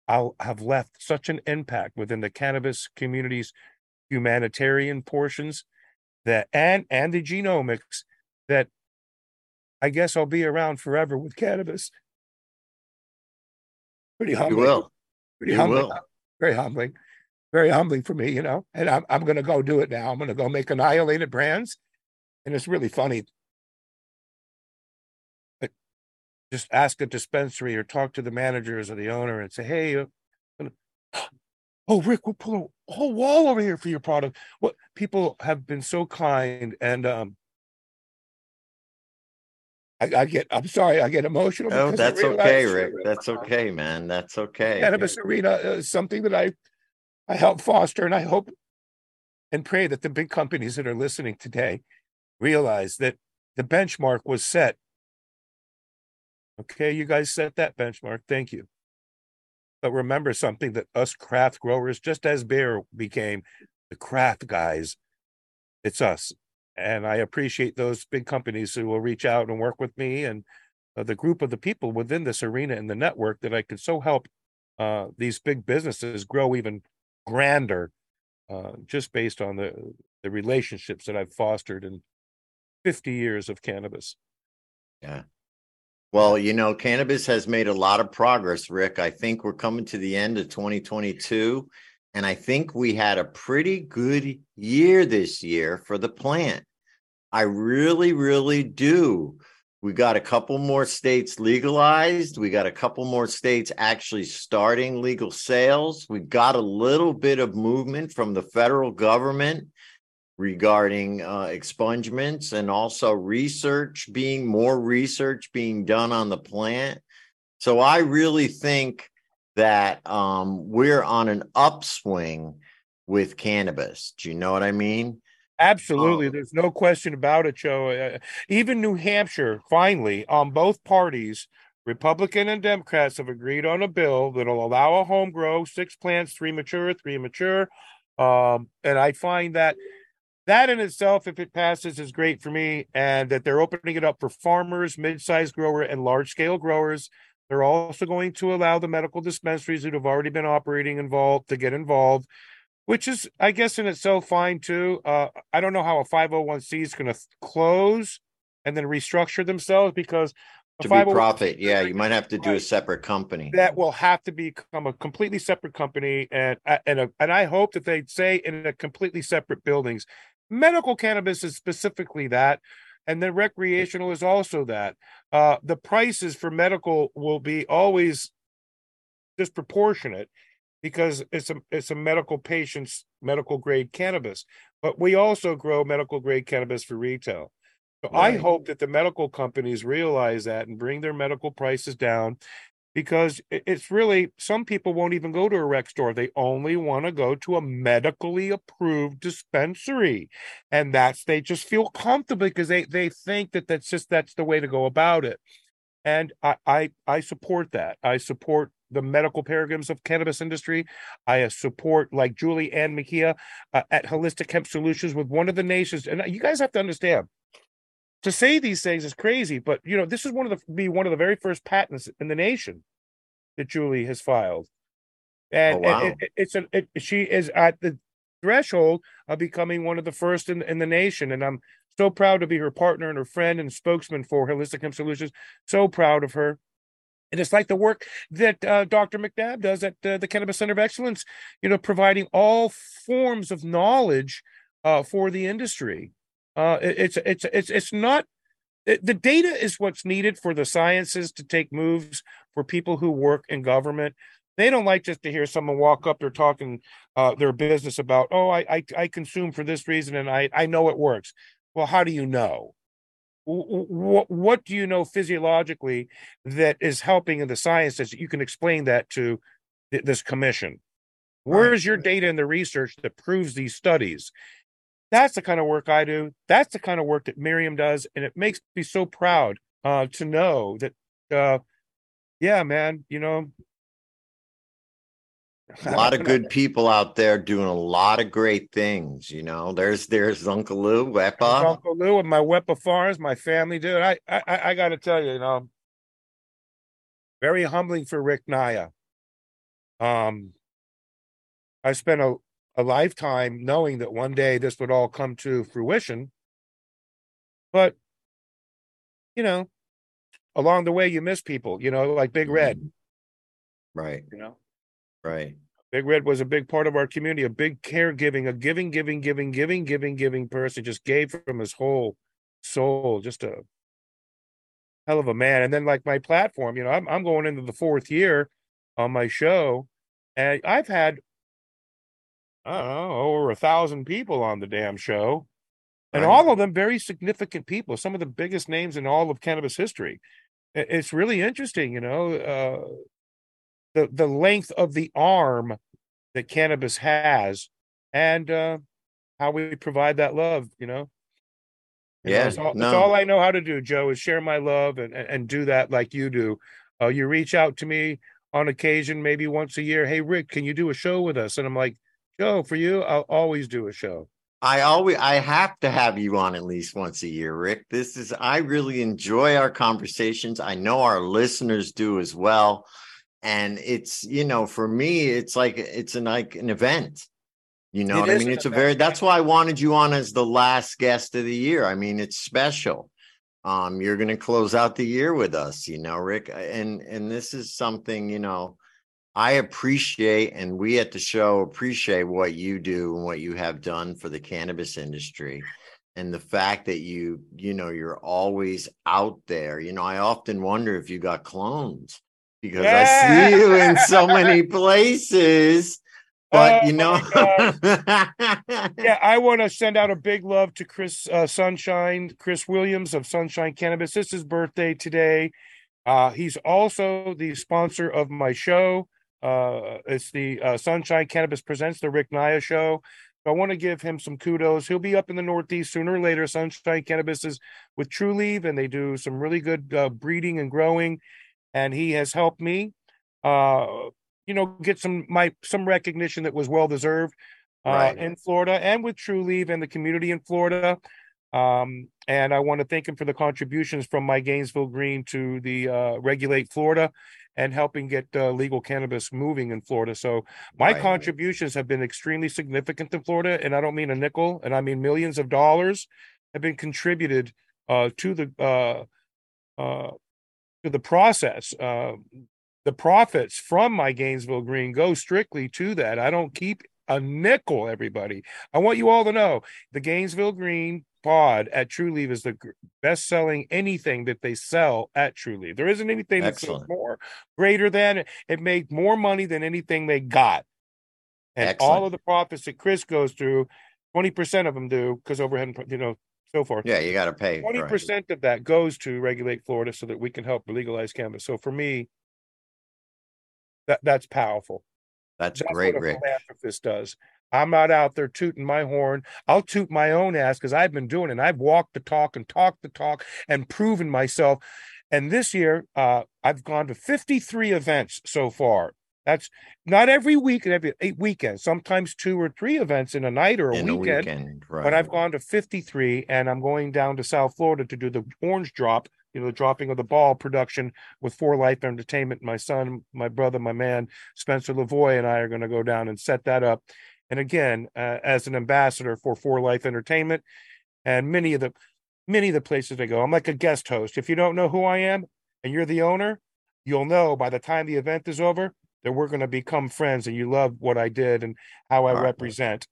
S2: I'll have left such an impact within the cannabis community's humanitarian portions that and and the genomics that I guess I'll be around forever with cannabis. Pretty humbling.
S1: You will.
S2: Pretty you humbling. Will. Very humbling. Very humbling for me, you know. And I'm I'm gonna go do it now. I'm gonna go make annihilated brands and it's really funny. But just ask a dispensary or talk to the managers or the owner and say, "Hey, uh, (gasps) oh Rick, we'll pull a whole wall over here for your product." What people have been so kind and um, I, I, get I'm sorry, I get emotional.
S1: Oh, that's okay, Rick. That's okay, man. That's okay.
S2: Cannabis arena is something that I I help foster, and I hope and pray that the big companies that are listening today realize that the benchmark was set. Okay, you guys set that benchmark. Thank you. but remember something that us craft growers, just as Bear became the craft guys, it's us. And I appreciate those big companies who will reach out and work with me and uh, the group of the people within this arena and the network that I can so help uh, these big businesses grow even grander, uh, just based on the the relationships that I've fostered in 50 years of cannabis.
S1: Yeah. Well, you know, cannabis has made a lot of progress, Rick. I think we're coming to the end of 2022. And I think we had a pretty good year this year for the plant. I really, really do. We got a couple more states legalized. We got a couple more states actually starting legal sales. We got a little bit of movement from the federal government regarding uh, expungements and also research being more research being done on the plant. So I really think that um, we're on an upswing with cannabis. Do you know what I mean?
S2: Absolutely. Um, There's no question about it, Joe. Uh, even New Hampshire, finally, on both parties, Republican and Democrats have agreed on a bill that'll allow a home grow, six plants, three mature, three mature. Um, and I find that that in itself, if it passes, is great for me. And that they're opening it up for farmers, mid-sized grower, and large-scale growers. They're also going to allow the medical dispensaries that have already been operating involved to get involved, which is, I guess, in itself fine too. Uh, I don't know how a 501c is going to close and then restructure themselves because
S1: to be profit, yeah, you might have to do a separate company.
S2: That will have to become a completely separate company, and and a, and I hope that they say in a completely separate buildings. Medical cannabis is specifically that and then recreational is also that. Uh, the prices for medical will be always disproportionate because it's a it's a medical patient's medical grade cannabis. But we also grow medical grade cannabis for retail. So right. i hope that the medical companies realize that and bring their medical prices down because it's really some people won't even go to a rec store they only want to go to a medically approved dispensary and that's they just feel comfortable because they they think that that's just that's the way to go about it and i i, I support that i support the medical paradigms of cannabis industry. I uh, support like Julie Ann McKeon uh, at Holistic Hemp Solutions with one of the nations. And you guys have to understand, to say these things is crazy, but you know, this is one of the be one of the very first patents in the nation that Julie has filed. And, oh, wow. and it, it's a it, she is at the threshold of becoming one of the first in, in the nation. And I'm so proud to be her partner and her friend and spokesman for Holistic Hemp Solutions. So proud of her. And it's like the work that uh, Dr. McNabb does at uh, the Cannabis Center of Excellence, you know, providing all forms of knowledge uh, for the industry. Uh, it's it's it's it's not the data is what's needed for the sciences to take moves for people who work in government. They don't like just to hear someone walk up there talking uh, their business about, oh, I, I I consume for this reason and I I know it works. Well, how do you know? What what do you know physiologically that is helping in the sciences you can explain that to this commission? Where is your data in the research that proves these studies? That's the kind of work I do. That's the kind of work that Miriam does, and it makes me so proud uh, to know that. Uh, yeah, man, you know,
S1: a lot of (laughs) good people out there doing a lot of great things. You know, there's there's Uncle Lou Wepa,
S2: Uncle Lou, and my Wepa farms, my family, dude. I I, I got to tell you, you know, very humbling for Rick Naya. Um, I spent a a lifetime knowing that one day this would all come to fruition. But, you know, along the way, you miss people, you know, like Big Red.
S1: Mm-hmm. Right.
S2: You know,
S1: right.
S2: Big Red was a big part of our community, a big caregiving, a giving, giving, giving, giving, giving, giving person, just gave from his whole soul, just a hell of a man. And then, like my platform, you know, I'm, I'm going into the fourth year on my show, and I've had I don't know, over a thousand people on the damn show. And right. all of them very significant people, some of the biggest names in all of cannabis history. It's really interesting, you know, uh, the the length of the arm that cannabis has, and uh, how we provide that love. You know,
S1: you yeah,
S2: that's, all, no. all I know how to do, Joe, is share my love and and, and do that like you do. Uh, you reach out to me on occasion, maybe once a year, hey Rick, can you do a show with us? And I'm like, Joe, for you, I'll always do a show.
S1: I always I have to have you on at least once a year, Rick. This is I really enjoy our conversations. I know our listeners do as well. And it's, you know, for me, it's like it's an like an event. You know
S2: It
S1: what I mean? It's a very that's why I wanted you on as the last guest of the year. I mean, it's special. Um, you're gonna close out the year with us, you know, Rick. And and this is something, you know, I appreciate, and we at the show appreciate what you do and what you have done for the cannabis industry. And the fact that you, you know, you're always out there. You know, I often wonder if you got clones because I see you in so many places. But
S2: Oh
S1: you know, (laughs)
S2: Yeah, I want to send out a big love to Chris uh, Sunshine, Chris Williams of Sunshine Cannabis. It's his birthday today. Uh, he's also the sponsor of my show. Uh, it's the uh, Sunshine Cannabis Presents the Rick Naya Show. I want to give him some kudos. He'll be up in the Northeast sooner or later. Sunshine Cannabis is with Trulieve, and they do some really good uh, breeding and growing. And he has helped me, uh, you know, get some my some recognition that was well deserved uh,
S1: Right.
S2: in Florida and with Trulieve and the community in Florida. Um, and I want to thank him for the contributions from my Gainesville Green to the uh, Regulate Florida and helping get uh, legal cannabis moving in Florida. So my
S1: Right.
S2: contributions have been extremely significant in Florida, and I don't mean a nickel, and I mean millions of dollars have been contributed uh, to the uh, uh, to the process. Uh, the profits from my Gainesville Green go strictly to that. I don't keep a nickel. Everybody, I want you all to know the Gainesville Green pod at Trulieve is the best selling anything that they sell at Trulieve. There isn't anything that sells more greater than it made more money than anything they got. And all of the profits that Chris goes through, 20% of them do because overhead, and, you know, so forth.
S1: yeah, you got to pay.
S2: Twenty
S1: right.
S2: percent of that goes to regulate Florida so that we can help legalize cannabis. So for me, that that's powerful.
S1: That's
S2: That's
S1: great,
S2: what a
S1: Rick.
S2: philanthropist does. I'm not out there tooting my horn. I'll toot my own ass because I've been doing it. And I've walked the talk and talked the talk and proven myself. And this year, uh, I've gone to 53 events so far. That's not every week and every eight weekends, sometimes two or three events in a night or a
S1: In a
S2: weekend
S1: weekend, right?
S2: but I've gone to 53 and I'm going down to South Florida to do the orange drop, you know, the dropping of the ball production with For Life Entertainment. My son, my brother, my man, Spencer Lavoy, and I are going to go down and set that up. And again, uh, as an ambassador for For Life Entertainment and many of the many of the places I go, I'm like a guest host. If you don't know who I am and you're the owner, you'll know by the time the event is over that we're going to become friends and you love what I did and how I
S1: right.
S2: represent.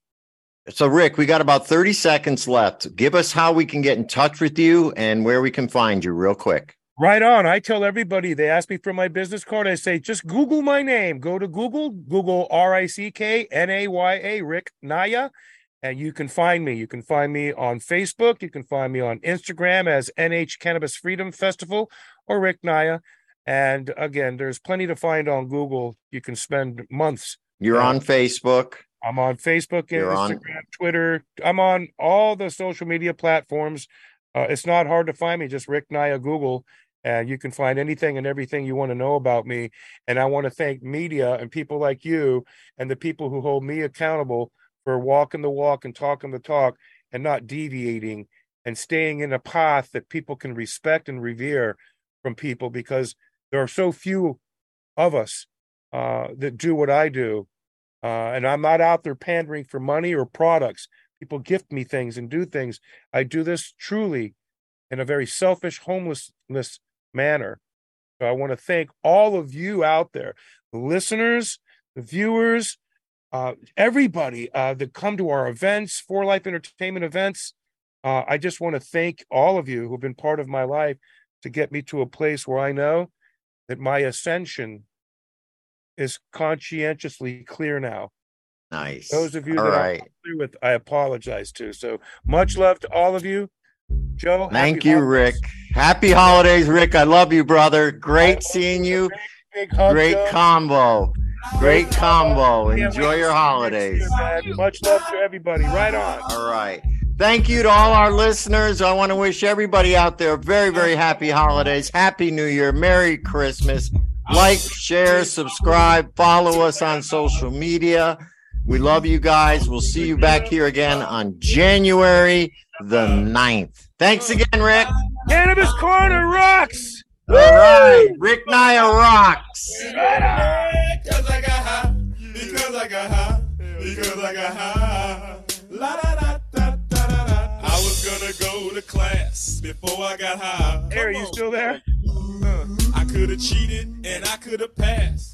S1: So, Rick, we got about 30 seconds left. Give us how we can get in touch with you and where we can find you, real quick.
S2: Right on. I tell everybody, they ask me for my business card. I say, just Google my name. Go to Google, Google R I C K N A Y A, Rick Naya, and you can find me. You can find me on Facebook. You can find me on Instagram as NH Cannabis Freedom Festival or Rick Naya. And again, there's plenty to find on Google. You can spend months.
S1: You're on Facebook.
S2: I'm on Facebook,
S1: You're on-
S2: Instagram, Twitter. I'm on all the social media platforms. Uh, it's not hard to find me. Just Rick Naya Google, and you can find anything and everything you want to know about me. And I want to thank media and people like you and the people who hold me accountable for walking the walk and talking the talk and not deviating and staying in a path that people can respect and revere from people because there are so few of us uh, that do what I do. Uh, and I'm not out there pandering for money or products. People gift me things and do things. I do this truly in a very selfish, homelessness manner. So I want to thank all of you out there, the listeners, the viewers, uh, everybody uh, that come to our events, For Life Entertainment events. Uh, I just want to thank all of you who've been part of my life to get me to a place where I know that my ascension is conscientiously clear now.
S1: Nice.
S2: Those of you
S1: All
S2: that
S1: right.
S2: I'm with, I apologize to. So much love to all of you. Joe,
S1: Thank you,
S2: holidays.
S1: Rick. Happy holidays, Rick. I love you, brother. Great seeing you.
S2: Big hug,
S1: Great
S2: Joe.
S1: combo. Great combo. Enjoy your holidays.
S2: year. Much love to everybody. Right on.
S1: All right. Thank you to all our listeners. I want to wish everybody out there very, very happy holidays. Happy New Year. Merry Christmas. like, share, subscribe, follow us on social media. We love you guys. We'll see you back here again on January the 9th. Thanks again, Rick.
S2: Cannabis Corner rocks.
S1: All right. Rick Naya rocks.
S3: Because I got high. Because I got high. Because I got high. La da da da da da da. I was gonna go to class before I got high.
S2: Hey, are you still there?
S3: I could have cheated and I could have passed.